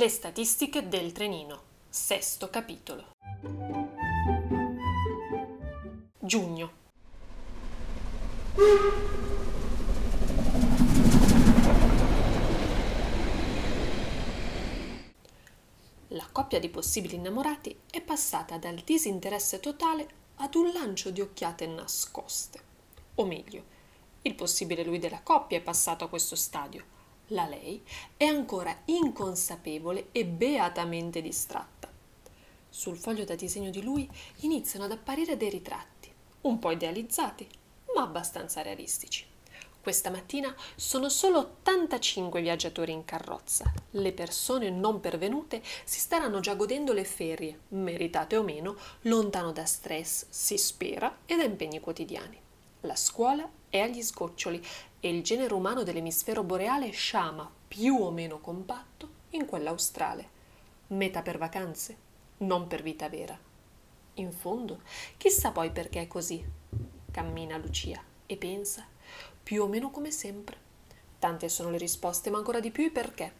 Le statistiche del trenino. Sesto capitolo. Giugno. La coppia di possibili innamorati è passata dal disinteresse totale ad un lancio di occhiate nascoste. O meglio, il possibile lui della coppia è passato a questo stadio la lei è ancora inconsapevole e beatamente distratta. Sul foglio da disegno di lui iniziano ad apparire dei ritratti, un po' idealizzati, ma abbastanza realistici. Questa mattina sono solo 85 viaggiatori in carrozza. Le persone non pervenute si staranno già godendo le ferie, meritate o meno, lontano da stress, si spera, e da impegni quotidiani. La scuola è agli sgoccioli e il genere umano dell'emisfero boreale sciama, più o meno compatto, in quella australe. Meta per vacanze, non per vita vera. In fondo, chissà poi perché è così. Cammina Lucia e pensa, più o meno come sempre. Tante sono le risposte, ma ancora di più i perché.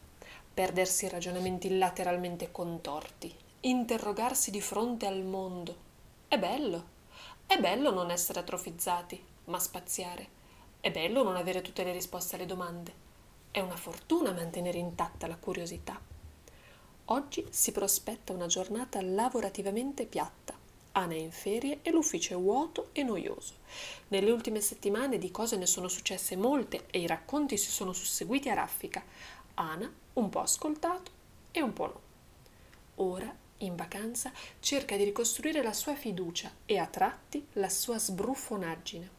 Perdersi in ragionamenti lateralmente contorti, interrogarsi di fronte al mondo. È bello. È bello non essere atrofizzati, ma spaziare. È bello non avere tutte le risposte alle domande. È una fortuna mantenere intatta la curiosità. Oggi si prospetta una giornata lavorativamente piatta. Ana è in ferie e l'ufficio è vuoto e noioso. Nelle ultime settimane di cose ne sono successe molte e i racconti si sono susseguiti a raffica. Ana un po' ascoltato e un po' no. Ora, in vacanza, cerca di ricostruire la sua fiducia e a tratti la sua sbruffonaggine.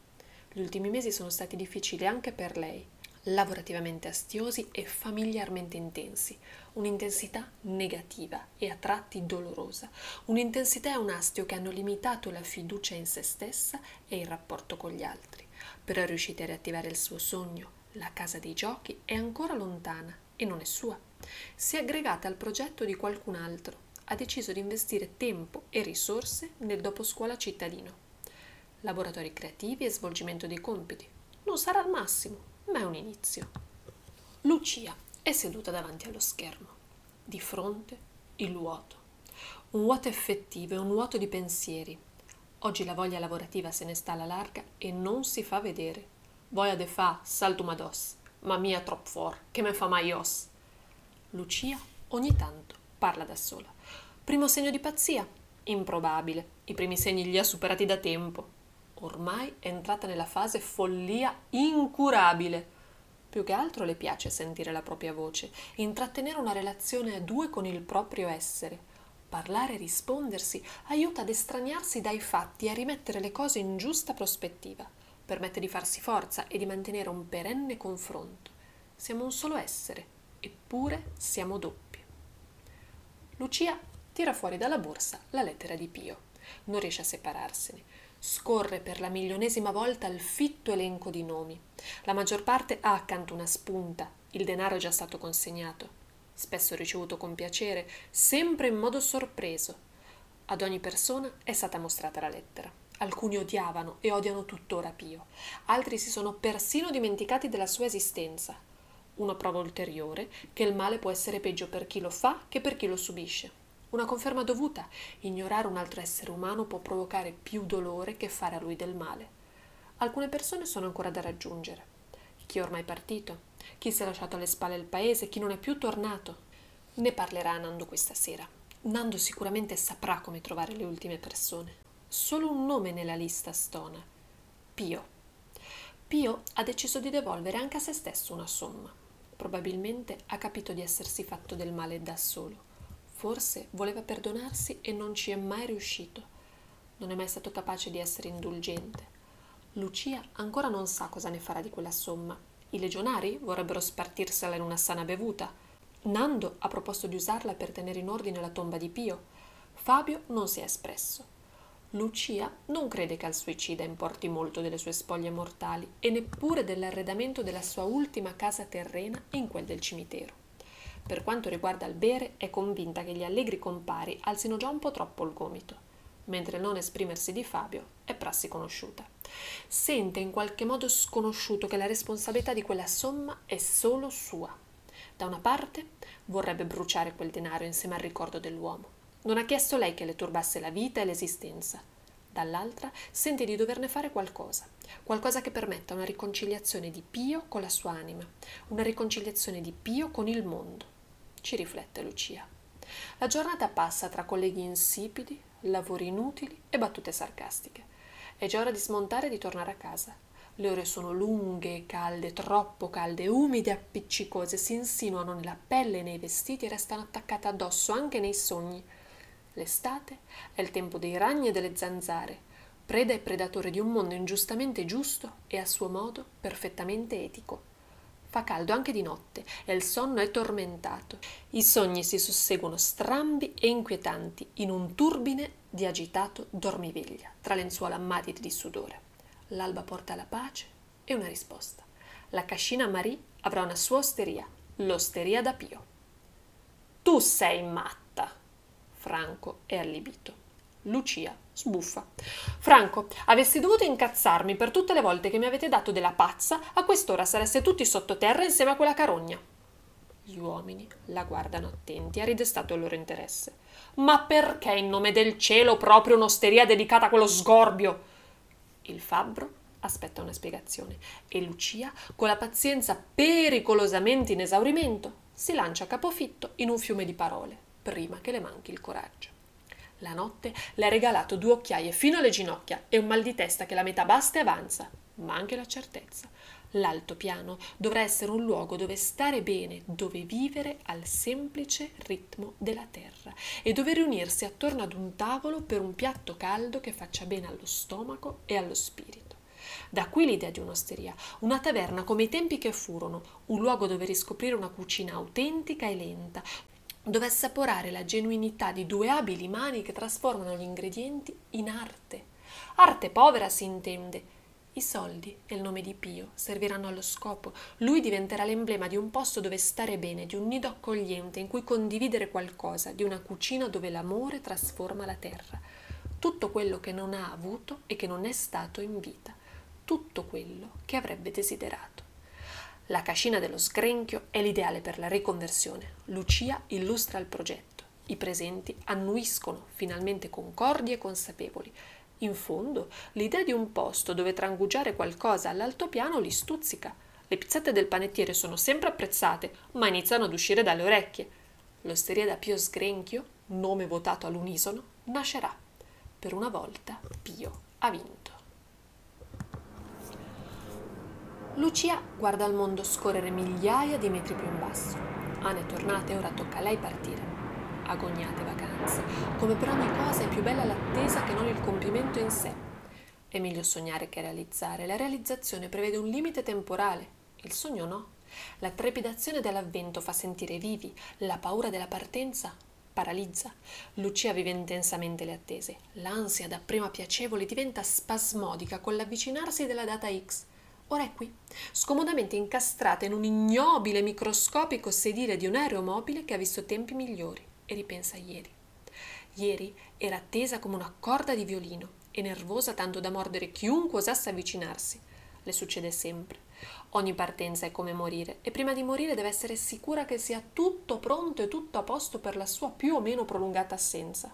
Gli ultimi mesi sono stati difficili anche per lei, lavorativamente astiosi e familiarmente intensi, un'intensità negativa e a tratti dolorosa, un'intensità e un astio che hanno limitato la fiducia in se stessa e il rapporto con gli altri. Però è riuscita a riattivare il suo sogno, la casa dei giochi è ancora lontana e non è sua. Si è aggregata al progetto di qualcun altro, ha deciso di investire tempo e risorse nel doposcuola cittadino laboratori creativi e svolgimento dei compiti. Non sarà il massimo, ma è un inizio. Lucia è seduta davanti allo schermo. Di fronte il vuoto. Un vuoto effettivo e un vuoto di pensieri. Oggi la voglia lavorativa se ne sta alla larga e non si fa vedere. Voglia de fa, salto mados, ma mia trop fort, che me fa maios. Lucia ogni tanto parla da sola. Primo segno di pazzia? Improbabile. I primi segni li ha superati da tempo ormai è entrata nella fase follia incurabile. Più che altro le piace sentire la propria voce, intrattenere una relazione a due con il proprio essere. Parlare e rispondersi aiuta ad estraniarsi dai fatti e a rimettere le cose in giusta prospettiva. Permette di farsi forza e di mantenere un perenne confronto. Siamo un solo essere, eppure siamo doppi. Lucia tira fuori dalla borsa la lettera di Pio. Non riesce a separarsene scorre per la milionesima volta il fitto elenco di nomi. La maggior parte ha accanto una spunta, il denaro è già stato consegnato. Spesso ricevuto con piacere, sempre in modo sorpreso. Ad ogni persona è stata mostrata la lettera. Alcuni odiavano e odiano tuttora Pio, altri si sono persino dimenticati della sua esistenza. Una prova ulteriore che il male può essere peggio per chi lo fa che per chi lo subisce. Una conferma dovuta. Ignorare un altro essere umano può provocare più dolore che fare a lui del male. Alcune persone sono ancora da raggiungere. Chi è ormai partito, chi si è lasciato alle spalle il paese, chi non è più tornato. Ne parlerà Nando questa sera. Nando sicuramente saprà come trovare le ultime persone. Solo un nome nella lista stona. Pio. Pio ha deciso di devolvere anche a se stesso una somma. Probabilmente ha capito di essersi fatto del male da solo Forse voleva perdonarsi e non ci è mai riuscito. Non è mai stato capace di essere indulgente. Lucia ancora non sa cosa ne farà di quella somma. I legionari vorrebbero spartirsela in una sana bevuta. Nando ha proposto di usarla per tenere in ordine la tomba di Pio. Fabio non si è espresso. Lucia non crede che al suicida importi molto delle sue spoglie mortali e neppure dell'arredamento della sua ultima casa terrena in quel del cimitero. Per quanto riguarda il bere, è convinta che gli allegri compari alzino già un po' troppo il gomito, mentre il non esprimersi di Fabio è prassi conosciuta. Sente in qualche modo sconosciuto che la responsabilità di quella somma è solo sua. Da una parte vorrebbe bruciare quel denaro insieme al ricordo dell'uomo. Non ha chiesto lei che le turbasse la vita e l'esistenza. Dall'altra sente di doverne fare qualcosa, qualcosa che permetta una riconciliazione di Pio con la sua anima, una riconciliazione di Pio con il mondo. Ci riflette Lucia. La giornata passa tra colleghi insipidi, lavori inutili e battute sarcastiche. È già ora di smontare e di tornare a casa. Le ore sono lunghe, calde, troppo calde, umide appiccicose, si insinuano nella pelle e nei vestiti e restano attaccate addosso anche nei sogni. L'estate è il tempo dei ragni e delle zanzare, preda e predatore di un mondo ingiustamente giusto e a suo modo perfettamente etico. Fa caldo anche di notte e il sonno è tormentato. I sogni si susseguono strambi e inquietanti in un turbine di agitato dormiveglia tra lenzuola matite di sudore. L'alba porta la pace e una risposta. La cascina Marie avrà una sua osteria, l'osteria da Pio. Tu sei matta! Franco è allibito. Lucia sbuffa. Franco, avessi dovuto incazzarmi per tutte le volte che mi avete dato della pazza, a quest'ora sareste tutti sottoterra insieme a quella carogna. Gli uomini la guardano attenti, ha ridestato il loro interesse. Ma perché in nome del cielo proprio un'osteria dedicata a quello sgorbio? Il fabbro aspetta una spiegazione e Lucia, con la pazienza pericolosamente in esaurimento, si lancia a capofitto in un fiume di parole, prima che le manchi il coraggio. La notte le ha regalato due occhiaie fino alle ginocchia e un mal di testa che la metà basta e avanza, ma anche la certezza. L'altopiano dovrà essere un luogo dove stare bene, dove vivere al semplice ritmo della terra e dove riunirsi attorno ad un tavolo per un piatto caldo che faccia bene allo stomaco e allo spirito. Da qui l'idea di un'osteria, una taverna come i tempi che furono, un luogo dove riscoprire una cucina autentica e lenta, dove assaporare la genuinità di due abili mani che trasformano gli ingredienti in arte. Arte povera si intende. I soldi il nome di Pio serviranno allo scopo. Lui diventerà l'emblema di un posto dove stare bene, di un nido accogliente in cui condividere qualcosa, di una cucina dove l'amore trasforma la terra. Tutto quello che non ha avuto e che non è stato in vita. Tutto quello che avrebbe desiderato. La cascina dello sgrenchio è l'ideale per la riconversione. Lucia illustra il progetto. I presenti annuiscono, finalmente concordi e consapevoli. In fondo, l'idea di un posto dove trangugiare qualcosa all'altopiano li stuzzica. Le pizzette del panettiere sono sempre apprezzate, ma iniziano ad uscire dalle orecchie. L'osteria da Pio Sgrenchio, nome votato all'unisono, nascerà. Per una volta Pio ha vinto. Lucia guarda il mondo scorrere migliaia di metri più in basso. Anna è tornata e ora tocca a lei partire. Agognate vacanze. Come per ogni cosa è più bella l'attesa che non il compimento in sé. È meglio sognare che realizzare. La realizzazione prevede un limite temporale, il sogno no. La trepidazione dell'avvento fa sentire vivi, la paura della partenza paralizza. Lucia vive intensamente le attese. L'ansia dapprima piacevole diventa spasmodica con l'avvicinarsi della data X. Ora è qui, scomodamente incastrata in un ignobile microscopico sedile di un aereo mobile che ha visto tempi migliori e ripensa a ieri. Ieri era attesa come una corda di violino e nervosa tanto da mordere chiunque osasse avvicinarsi. Le succede sempre. Ogni partenza è come morire e prima di morire deve essere sicura che sia tutto pronto e tutto a posto per la sua più o meno prolungata assenza.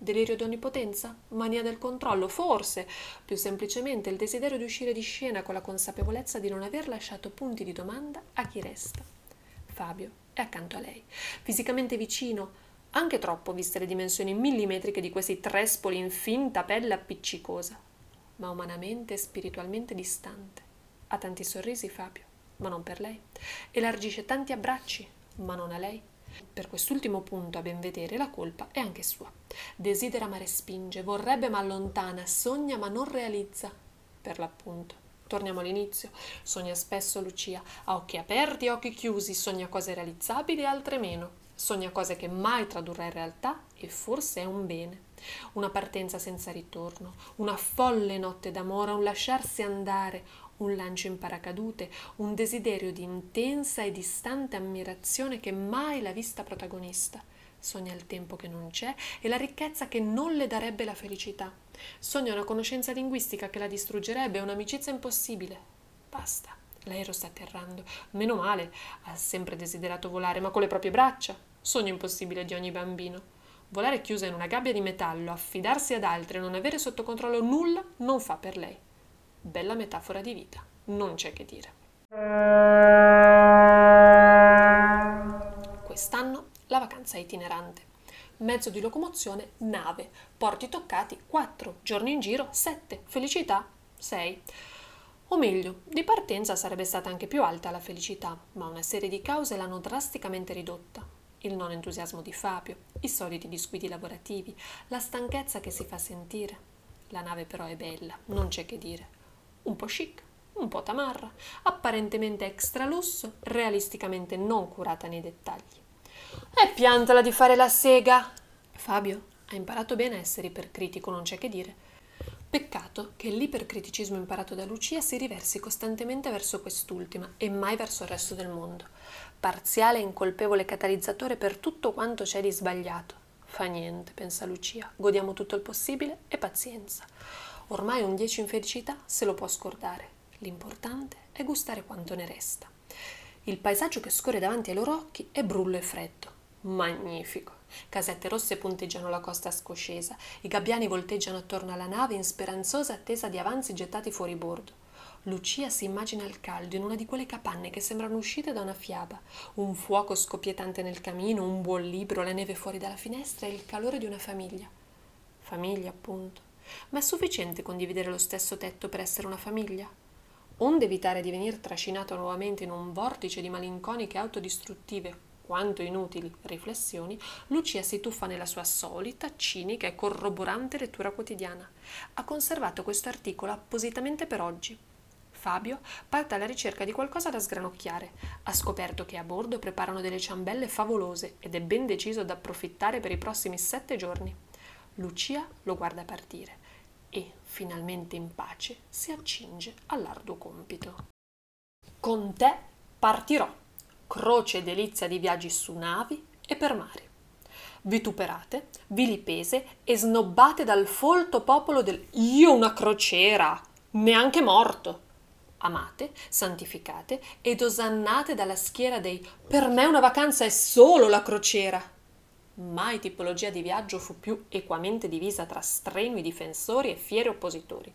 Delirio di onnipotenza? Mania del controllo? Forse. Più semplicemente il desiderio di uscire di scena con la consapevolezza di non aver lasciato punti di domanda a chi resta. Fabio è accanto a lei, fisicamente vicino, anche troppo viste le dimensioni millimetriche di questi trespoli in finta pelle appiccicosa, ma umanamente e spiritualmente distante. Ha tanti sorrisi Fabio, ma non per lei. Elargisce tanti abbracci, ma non a lei. Per quest'ultimo punto, a ben vedere, la colpa è anche sua. Desidera ma respinge, vorrebbe ma allontana, sogna ma non realizza. Per l'appunto. Torniamo all'inizio. Sogna spesso Lucia, a occhi aperti e occhi chiusi, sogna cose realizzabili e altre meno. Sogna cose che mai tradurrà in realtà e forse è un bene. Una partenza senza ritorno, una folle notte d'amore, un lasciarsi andare, un lancio in paracadute, un desiderio di intensa e distante ammirazione che mai l'ha vista protagonista. Sogna il tempo che non c'è e la ricchezza che non le darebbe la felicità. Sogna una conoscenza linguistica che la distruggerebbe, un'amicizia impossibile. Basta. L'aereo sta atterrando. Meno male, ha sempre desiderato volare, ma con le proprie braccia. Sogno impossibile di ogni bambino. Volare chiusa in una gabbia di metallo, affidarsi ad altri e non avere sotto controllo nulla non fa per lei. Bella metafora di vita, non c'è che dire. Quest'anno la vacanza è itinerante. Mezzo di locomozione, nave, porti toccati, 4, giorni in giro, 7, felicità, 6. O meglio, di partenza sarebbe stata anche più alta la felicità, ma una serie di cause l'hanno drasticamente ridotta. Il non entusiasmo di Fabio, i soliti disguidi lavorativi, la stanchezza che si fa sentire. La nave però è bella, non c'è che dire. Un po' chic, un po' tamarra, apparentemente extra lusso, realisticamente non curata nei dettagli. E piantala di fare la sega! Fabio ha imparato bene a essere ipercritico, non c'è che dire Peccato che l'ipercriticismo imparato da Lucia si riversi costantemente verso quest'ultima e mai verso il resto del mondo. Parziale e incolpevole catalizzatore per tutto quanto c'è di sbagliato. Fa niente, pensa Lucia, godiamo tutto il possibile e pazienza. Ormai un 10 in felicità se lo può scordare. L'importante è gustare quanto ne resta. Il paesaggio che scorre davanti ai loro occhi è brullo e freddo. Magnifico. Casette rosse punteggiano la costa scoscesa, i gabbiani volteggiano attorno alla nave in speranzosa attesa di avanzi gettati fuori bordo. Lucia si immagina il caldo in una di quelle capanne che sembrano uscite da una fiaba, un fuoco scoppiettante nel camino, un buon libro, la neve fuori dalla finestra e il calore di una famiglia. Famiglia, appunto. Ma è sufficiente condividere lo stesso tetto per essere una famiglia? Onde evitare di venir trascinato nuovamente in un vortice di malinconiche autodistruttive quanto inutili riflessioni, Lucia si tuffa nella sua solita, cinica e corroborante lettura quotidiana. Ha conservato questo articolo appositamente per oggi. Fabio parte alla ricerca di qualcosa da sgranocchiare. Ha scoperto che a bordo preparano delle ciambelle favolose ed è ben deciso ad approfittare per i prossimi sette giorni. Lucia lo guarda partire e, finalmente in pace, si accinge all'arduo compito. Con te partirò croce e delizia di viaggi su navi e per mare. Vituperate, vilipese e snobbate dal folto popolo del io una crociera, neanche morto. Amate, santificate ed osannate dalla schiera dei per me una vacanza è solo la crociera. Mai tipologia di viaggio fu più equamente divisa tra strenui difensori e fieri oppositori.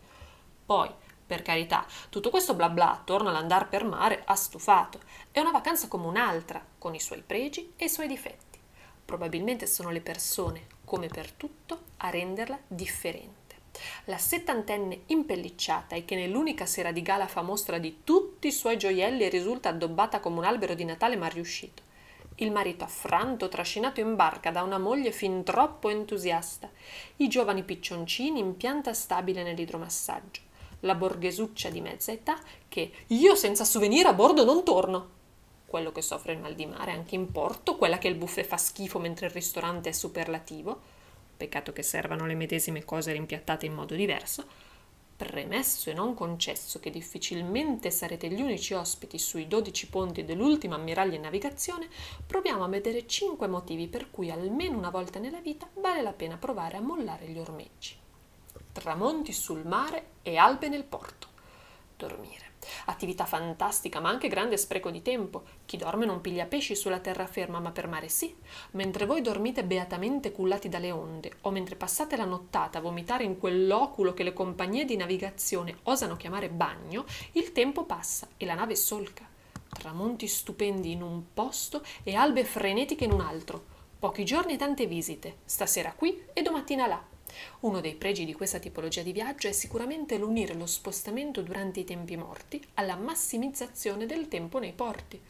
Poi, per carità, tutto questo bla bla attorno all'andar per mare ha stufato. È una vacanza come un'altra, con i suoi pregi e i suoi difetti. Probabilmente sono le persone, come per tutto, a renderla differente. La settantenne impellicciata e che nell'unica sera di gala fa mostra di tutti i suoi gioielli e risulta addobbata come un albero di Natale ma riuscito. Il marito affranto, trascinato in barca da una moglie fin troppo entusiasta. I giovani piccioncini in pianta stabile nell'idromassaggio la borghesuccia di mezza età che io senza souvenir a bordo non torno. Quello che soffre il mal di mare anche in porto, quella che il buffet fa schifo mentre il ristorante è superlativo, peccato che servano le medesime cose rimpiattate in modo diverso, premesso e non concesso che difficilmente sarete gli unici ospiti sui dodici ponti dell'ultimo ammiraglia in navigazione, proviamo a vedere cinque motivi per cui almeno una volta nella vita vale la pena provare a mollare gli ormeggi tramonti sul mare e albe nel porto. Dormire. Attività fantastica, ma anche grande spreco di tempo. Chi dorme non piglia pesci sulla terraferma, ma per mare sì. Mentre voi dormite beatamente cullati dalle onde, o mentre passate la nottata a vomitare in quell'oculo che le compagnie di navigazione osano chiamare bagno, il tempo passa e la nave solca. Tramonti stupendi in un posto e albe frenetiche in un altro. Pochi giorni e tante visite, stasera qui e domattina là. Uno dei pregi di questa tipologia di viaggio è sicuramente l'unire lo spostamento durante i tempi morti alla massimizzazione del tempo nei porti.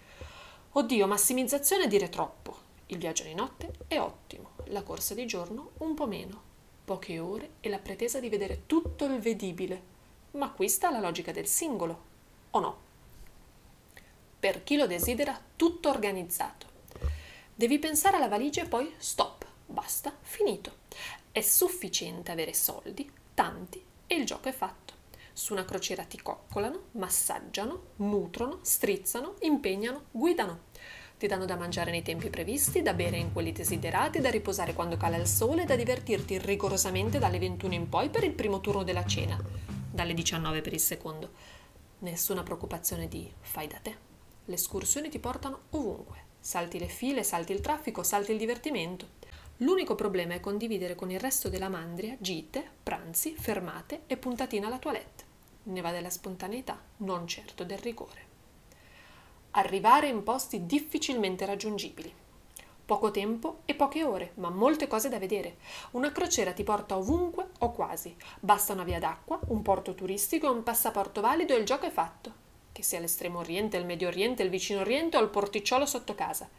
Oddio, massimizzazione è dire troppo. Il viaggio di notte è ottimo, la corsa di giorno un po' meno. Poche ore e la pretesa di vedere tutto il vedibile. Ma qui sta la logica del singolo, o no? Per chi lo desidera tutto organizzato. Devi pensare alla valigia e poi stop, basta, finito. È sufficiente avere soldi, tanti, e il gioco è fatto. Su una crociera ti coccolano, massaggiano, nutrono, strizzano, impegnano, guidano. Ti danno da mangiare nei tempi previsti, da bere in quelli desiderati, da riposare quando cala il sole, da divertirti rigorosamente dalle 21 in poi per il primo turno della cena, dalle 19 per il secondo. Nessuna preoccupazione di fai da te. Le escursioni ti portano ovunque. Salti le file, salti il traffico, salti il divertimento. L'unico problema è condividere con il resto della mandria gite, pranzi, fermate e puntatine alla toilette. Ne va della spontaneità, non certo del rigore. Arrivare in posti difficilmente raggiungibili. Poco tempo e poche ore, ma molte cose da vedere. Una crociera ti porta ovunque o quasi. Basta una via d'acqua, un porto turistico e un passaporto valido e il gioco è fatto. Che sia l'estremo oriente, il medio oriente, il vicino oriente o il porticciolo sotto casa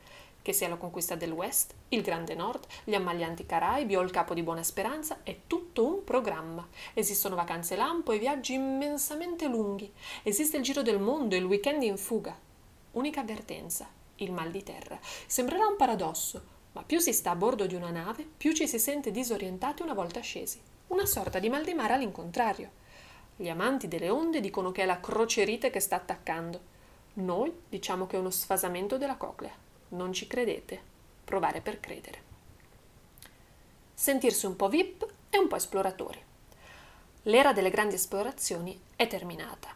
che sia la conquista del West, il Grande Nord, gli ammaglianti Caraibi o il Capo di Buona Speranza, è tutto un programma. Esistono vacanze lampo e viaggi immensamente lunghi. Esiste il giro del mondo e il weekend in fuga. Unica avvertenza, il mal di terra. Sembrerà un paradosso, ma più si sta a bordo di una nave, più ci si sente disorientati una volta scesi. Una sorta di mal di mare all'incontrario. Gli amanti delle onde dicono che è la crocerite che sta attaccando. Noi diciamo che è uno sfasamento della coclea. Non ci credete? Provare per credere. Sentirsi un po' VIP e un po' esploratori. L'era delle grandi esplorazioni è terminata.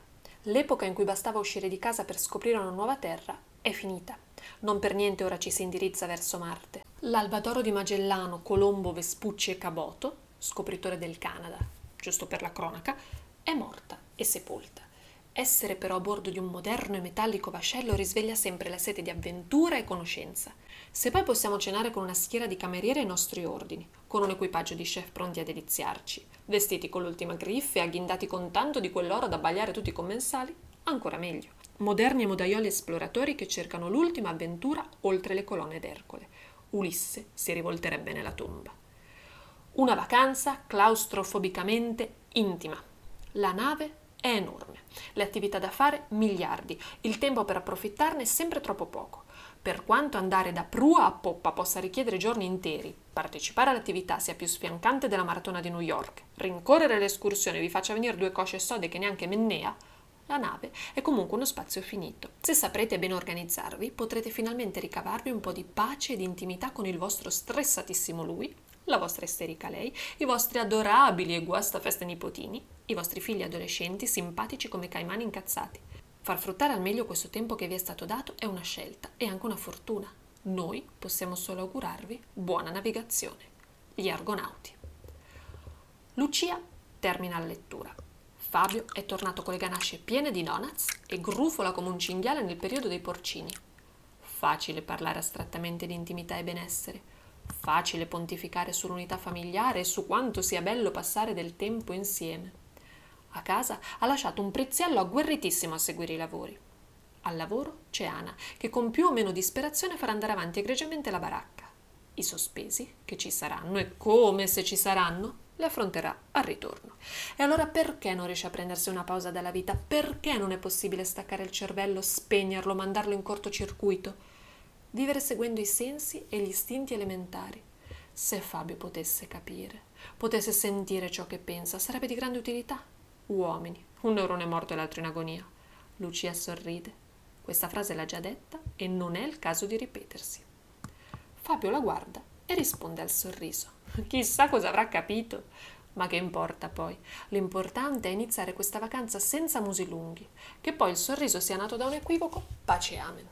L'epoca in cui bastava uscire di casa per scoprire una nuova terra è finita. Non per niente ora ci si indirizza verso Marte. L'Alba d'Oro di Magellano, Colombo, Vespucci e Caboto, scopritore del Canada, giusto per la cronaca, è morta e sepolta. Essere però a bordo di un moderno e metallico vascello risveglia sempre la sete di avventura e conoscenza. Se poi possiamo cenare con una schiera di cameriere ai nostri ordini, con un equipaggio di chef pronti a deliziarci, vestiti con l'ultima griffe e agghindati con tanto di quell'oro da bagliare tutti i commensali, ancora meglio. Moderni e modaioli esploratori che cercano l'ultima avventura oltre le colonne d'Ercole. Ulisse si rivolterebbe nella tomba. Una vacanza claustrofobicamente intima. La nave è enorme, le attività da fare miliardi, il tempo per approfittarne sempre troppo poco. Per quanto andare da prua a poppa possa richiedere giorni interi, partecipare all'attività sia più sfiancante della maratona di New York, rincorrere l'escursione vi faccia venire due cosce sode che neanche Mennea, la nave è comunque uno spazio finito. Se saprete ben organizzarvi, potrete finalmente ricavarvi un po' di pace ed intimità con il vostro stressatissimo lui la vostra isterica lei, i vostri adorabili e guastafeste nipotini, i vostri figli adolescenti simpatici come caimani incazzati. Far fruttare al meglio questo tempo che vi è stato dato è una scelta e anche una fortuna. Noi possiamo solo augurarvi buona navigazione. Gli Argonauti. Lucia termina la lettura. Fabio è tornato con le ganasce piene di donuts e grufola come un cinghiale nel periodo dei porcini. Facile parlare astrattamente di intimità e benessere Facile pontificare sull'unità familiare e su quanto sia bello passare del tempo insieme. A casa ha lasciato un preziello agguerritissimo a seguire i lavori. Al lavoro c'è Ana, che con più o meno disperazione farà andare avanti egregiamente la baracca. I sospesi, che ci saranno e come se ci saranno, le affronterà al ritorno. E allora perché non riesce a prendersi una pausa dalla vita? Perché non è possibile staccare il cervello, spegnerlo, mandarlo in cortocircuito? Vivere seguendo i sensi e gli istinti elementari. Se Fabio potesse capire, potesse sentire ciò che pensa, sarebbe di grande utilità. Uomini, un neurone morto e l'altro in agonia. Lucia sorride. Questa frase l'ha già detta e non è il caso di ripetersi. Fabio la guarda e risponde al sorriso. Chissà cosa avrà capito. Ma che importa poi? L'importante è iniziare questa vacanza senza musi lunghi, che poi il sorriso sia nato da un equivoco, pace amen.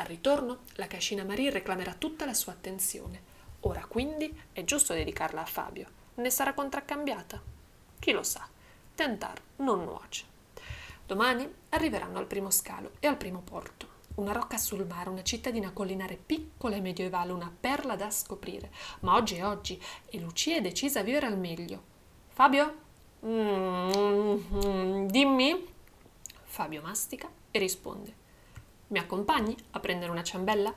Al ritorno, la cascina Marie reclamerà tutta la sua attenzione. Ora quindi è giusto dedicarla a Fabio. Ne sarà contraccambiata? Chi lo sa. Tentar non nuoce. Domani arriveranno al primo scalo e al primo porto. Una rocca sul mare, una cittadina collinare piccola e medievale, una perla da scoprire. Ma oggi è oggi e Lucia è decisa a vivere al meglio. Fabio? Mm, dimmi? Fabio mastica e risponde. Mi accompagni a prendere una ciambella?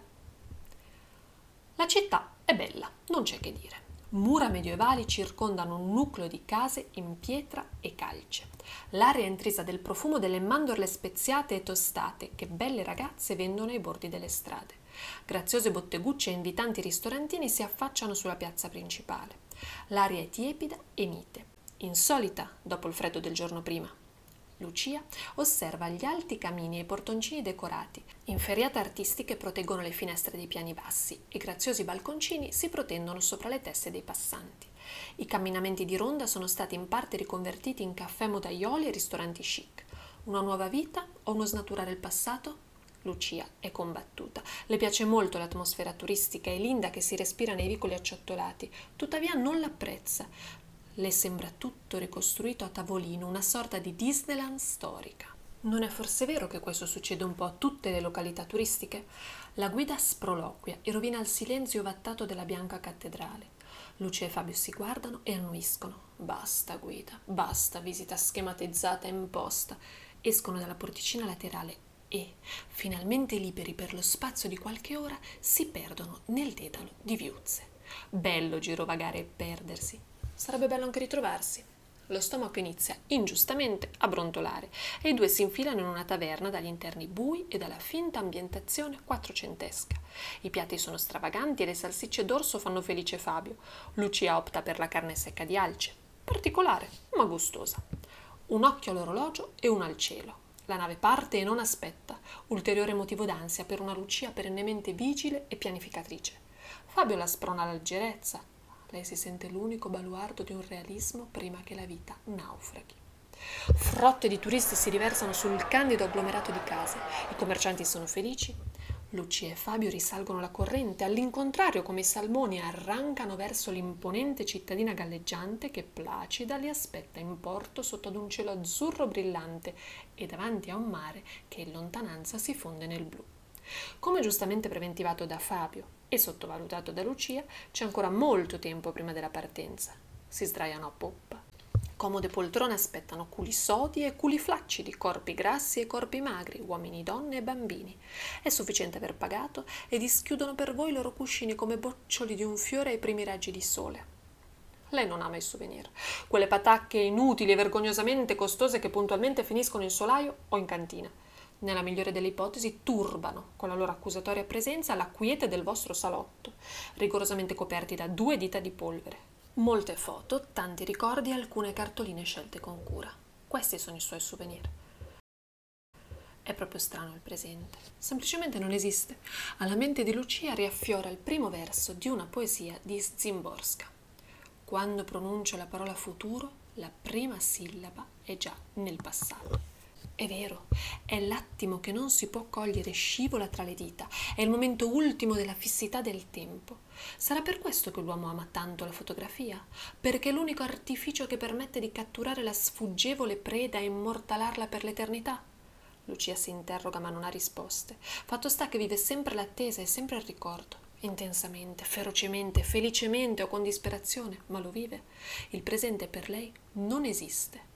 La città è bella, non c'è che dire. Mura medievali circondano un nucleo di case in pietra e calce. L'aria è intrisa del profumo delle mandorle speziate e tostate che belle ragazze vendono ai bordi delle strade. Graziose bottegucce e invitanti ristorantini si affacciano sulla piazza principale. L'aria è tiepida e mite, insolita dopo il freddo del giorno prima. Lucia osserva gli alti camini e i portoncini decorati, inferriate artistiche proteggono le finestre dei piani bassi e graziosi balconcini si protendono sopra le teste dei passanti. I camminamenti di ronda sono stati in parte riconvertiti in caffè modaioli e ristoranti chic. Una nuova vita o uno snaturare il passato? Lucia è combattuta. Le piace molto l'atmosfera turistica e linda che si respira nei vicoli acciottolati, tuttavia non l'apprezza. Le sembra tutto ricostruito a tavolino, una sorta di Disneyland storica. Non è forse vero che questo succede un po' a tutte le località turistiche? La guida sproloquia e rovina il silenzio ovattato della bianca cattedrale. Lucia e Fabio si guardano e annuiscono. Basta guida, basta visita schematizzata e imposta. Escono dalla porticina laterale e, finalmente liberi per lo spazio di qualche ora, si perdono nel dedalo di viuzze. Bello girovagare e perdersi. Sarebbe bello anche ritrovarsi. Lo stomaco inizia ingiustamente a brontolare e i due si infilano in una taverna dagli interni bui e dalla finta ambientazione quattrocentesca. I piatti sono stravaganti e le salsicce d'orso fanno felice Fabio. Lucia opta per la carne secca di alce, particolare ma gustosa. Un occhio all'orologio e uno al cielo. La nave parte e non aspetta, ulteriore motivo d'ansia per una Lucia perennemente vigile e pianificatrice. Fabio la sprona alla leggerezza. Lei si sente l'unico baluardo di un realismo prima che la vita naufraghi. Frotte di turisti si riversano sul candido agglomerato di case. I commercianti sono felici, Lucia e Fabio risalgono la corrente, all'incontrario come i salmoni arrancano verso l'imponente cittadina galleggiante che placida li aspetta in porto sotto ad un cielo azzurro brillante e davanti a un mare che in lontananza si fonde nel blu. Come giustamente preventivato da Fabio e sottovalutato da Lucia, c'è ancora molto tempo prima della partenza. Si sdraiano a poppa, Comode poltrone aspettano culi sodi e culi flaccidi, corpi grassi e corpi magri, uomini, donne e bambini. È sufficiente aver pagato e dischiudono per voi i loro cuscini come boccioli di un fiore ai primi raggi di sole. Lei non ama i souvenir, quelle patacche inutili e vergognosamente costose che puntualmente finiscono in solaio o in cantina. Nella migliore delle ipotesi, turbano con la loro accusatoria presenza la quiete del vostro salotto, rigorosamente coperti da due dita di polvere, Molte foto, tanti ricordi e alcune cartoline scelte con cura. Questi sono i suoi souvenir. È proprio strano il presente. Semplicemente non esiste. Alla mente di Lucia riaffiora il primo verso di una poesia di Zimborska. Quando pronuncio la parola futuro, la prima sillaba è già nel passato. È vero, è l'attimo che non si può cogliere, scivola tra le dita, è il momento ultimo della fissità del tempo. Sarà per questo che l'uomo ama tanto la fotografia, perché è l'unico artificio che permette di catturare la sfuggevole preda e immortalarla per l'eternità. Lucia si interroga ma non ha risposte. Fatto sta che vive sempre l'attesa e sempre il ricordo. Intensamente, ferocemente, felicemente o con disperazione, ma lo vive. Il presente per lei non esiste.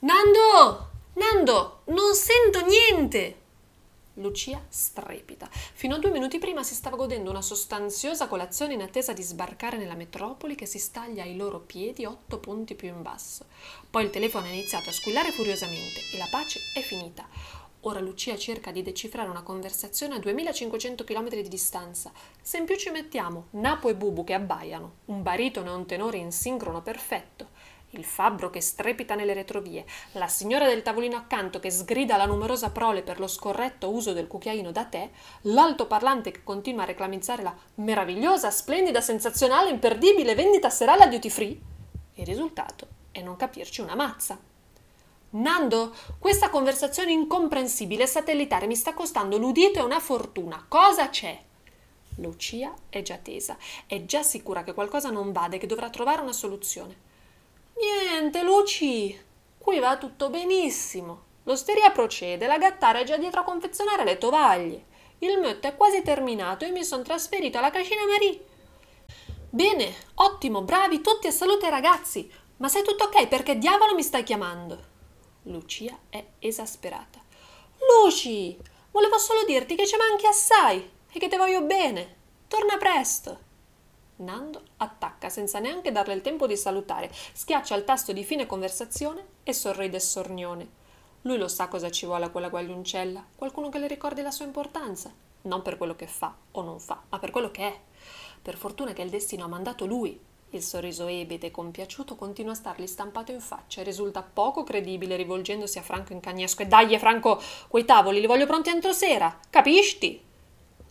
Nando! Nando, non sento niente! Lucia strepita. Fino a due minuti prima si stava godendo una sostanziosa colazione in attesa di sbarcare nella metropoli che si staglia ai loro piedi otto punti più in basso. Poi il telefono ha iniziato a squillare furiosamente e la pace è finita. Ora Lucia cerca di decifrare una conversazione a 2500 km di distanza. Se in più ci mettiamo Napo e Bubu che abbaiano, un baritono e un tenore in sincrono perfetto, il fabbro che strepita nelle retrovie, la signora del tavolino accanto che sgrida la numerosa prole per lo scorretto uso del cucchiaino da tè, l'altoparlante che continua a reclamizzare la meravigliosa, splendida, sensazionale, imperdibile vendita serale a duty free, il risultato è non capirci una mazza. Nando, questa conversazione incomprensibile e satellitare mi sta costando l'udito e una fortuna. Cosa c'è? Lucia è già tesa, è già sicura che qualcosa non vada e che dovrà trovare una soluzione. Niente, Luci, qui va tutto benissimo. L'osteria procede, la gattara è già dietro a confezionare le tovaglie. Il motto è quasi terminato e mi sono trasferito alla Cascina Marie. Bene, ottimo, bravi tutti e salute ragazzi. Ma sei tutto ok? Perché diavolo mi stai chiamando? Lucia è esasperata. Luci, volevo solo dirti che ci manchi assai e che te voglio bene. Torna presto. Nando attacca senza neanche darle il tempo di salutare, schiaccia il tasto di fine conversazione e sorride sornione. Lui lo sa cosa ci vuole a quella guagliuncella, qualcuno che le ricordi la sua importanza, non per quello che fa o non fa, ma per quello che è. Per fortuna che il destino ha mandato lui. Il sorriso ebete e compiaciuto continua a stargli stampato in faccia e risulta poco credibile rivolgendosi a Franco in cagnesco. E dai, Franco, quei tavoli li voglio pronti entro sera, capisci?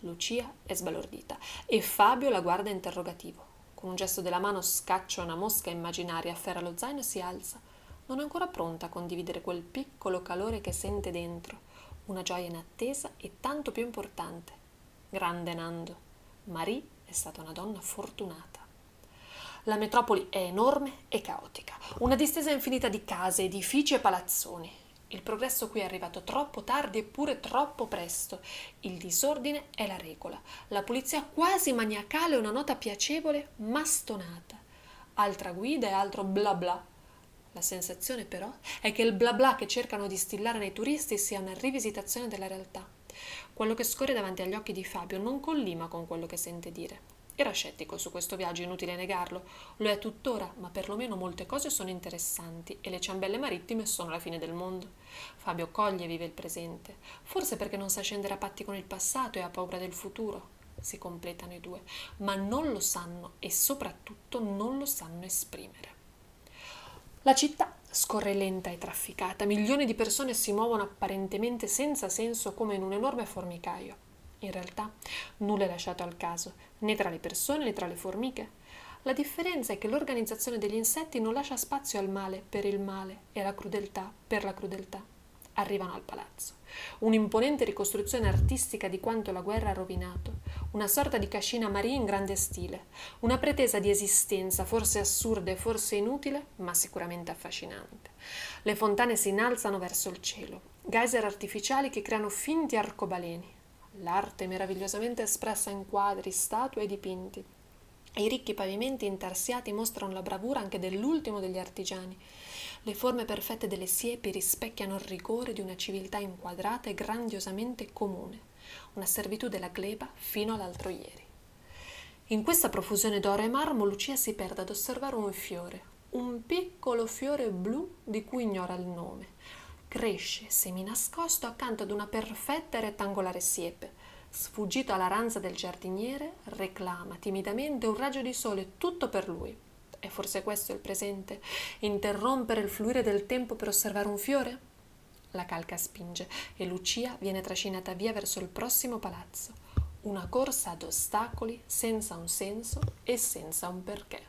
Lucia è sbalordita e Fabio la guarda interrogativo. Con un gesto della mano scaccia una mosca immaginaria, afferra lo zaino e si alza. non è ancora pronta a condividere quel piccolo calore che sente dentro, una gioia inattesa e tanto più importante. Grande Nando, Marie è stata una donna fortunata. La metropoli è enorme e caotica, una distesa infinita di case, edifici e palazzoni. Il progresso qui è arrivato troppo tardi eppure troppo presto. Il disordine è la regola, la pulizia quasi maniacale è una nota piacevole ma stonata. Altra guida e altro bla bla. La sensazione però è che il bla bla che cercano di stillare nei turisti sia una rivisitazione della realtà. Quello che scorre davanti agli occhi di Fabio non collima con quello che sente dire. Era scettico su questo viaggio, inutile negarlo. Lo è tuttora, ma perlomeno molte cose sono interessanti e le ciambelle marittime sono la fine del mondo. Fabio coglie e vive il presente, forse perché non sa scendere a patti con il passato e ha paura del futuro. Si completano i due, ma non lo sanno e soprattutto non lo sanno esprimere. La città scorre lenta e trafficata, milioni di persone si muovono apparentemente senza senso come in un enorme formicaio. In realtà nulla è lasciato al caso, né tra le persone né tra le formiche. La differenza è che l'organizzazione degli insetti non lascia spazio al male per il male e alla crudeltà per la crudeltà. Arrivano al palazzo. Un'imponente ricostruzione artistica di quanto la guerra ha rovinato, una sorta di cascina Marie in grande stile, una pretesa di esistenza forse assurda e forse inutile, ma sicuramente affascinante. Le fontane si innalzano verso il cielo, geyser artificiali che creano finti arcobaleni, l'arte meravigliosamente espressa in quadri, statue e dipinti. I ricchi pavimenti intarsiati mostrano la bravura anche dell'ultimo degli artigiani. Le forme perfette delle siepi rispecchiano il rigore di una civiltà inquadrata e grandiosamente comune, una servitù della gleba fino all'altro ieri. In questa profusione d'oro e marmo Lucia si perde ad osservare un fiore, un piccolo fiore blu di cui ignora il nome, cresce seminascosto accanto ad una perfetta e rettangolare siepe. Sfuggito alla ranza del giardiniere, reclama timidamente un raggio di sole tutto per lui. È forse questo il presente? Interrompere il fluire del tempo per osservare un fiore? La calca spinge e Lucia viene trascinata via verso il prossimo palazzo. Una corsa ad ostacoli senza un senso e senza un perché.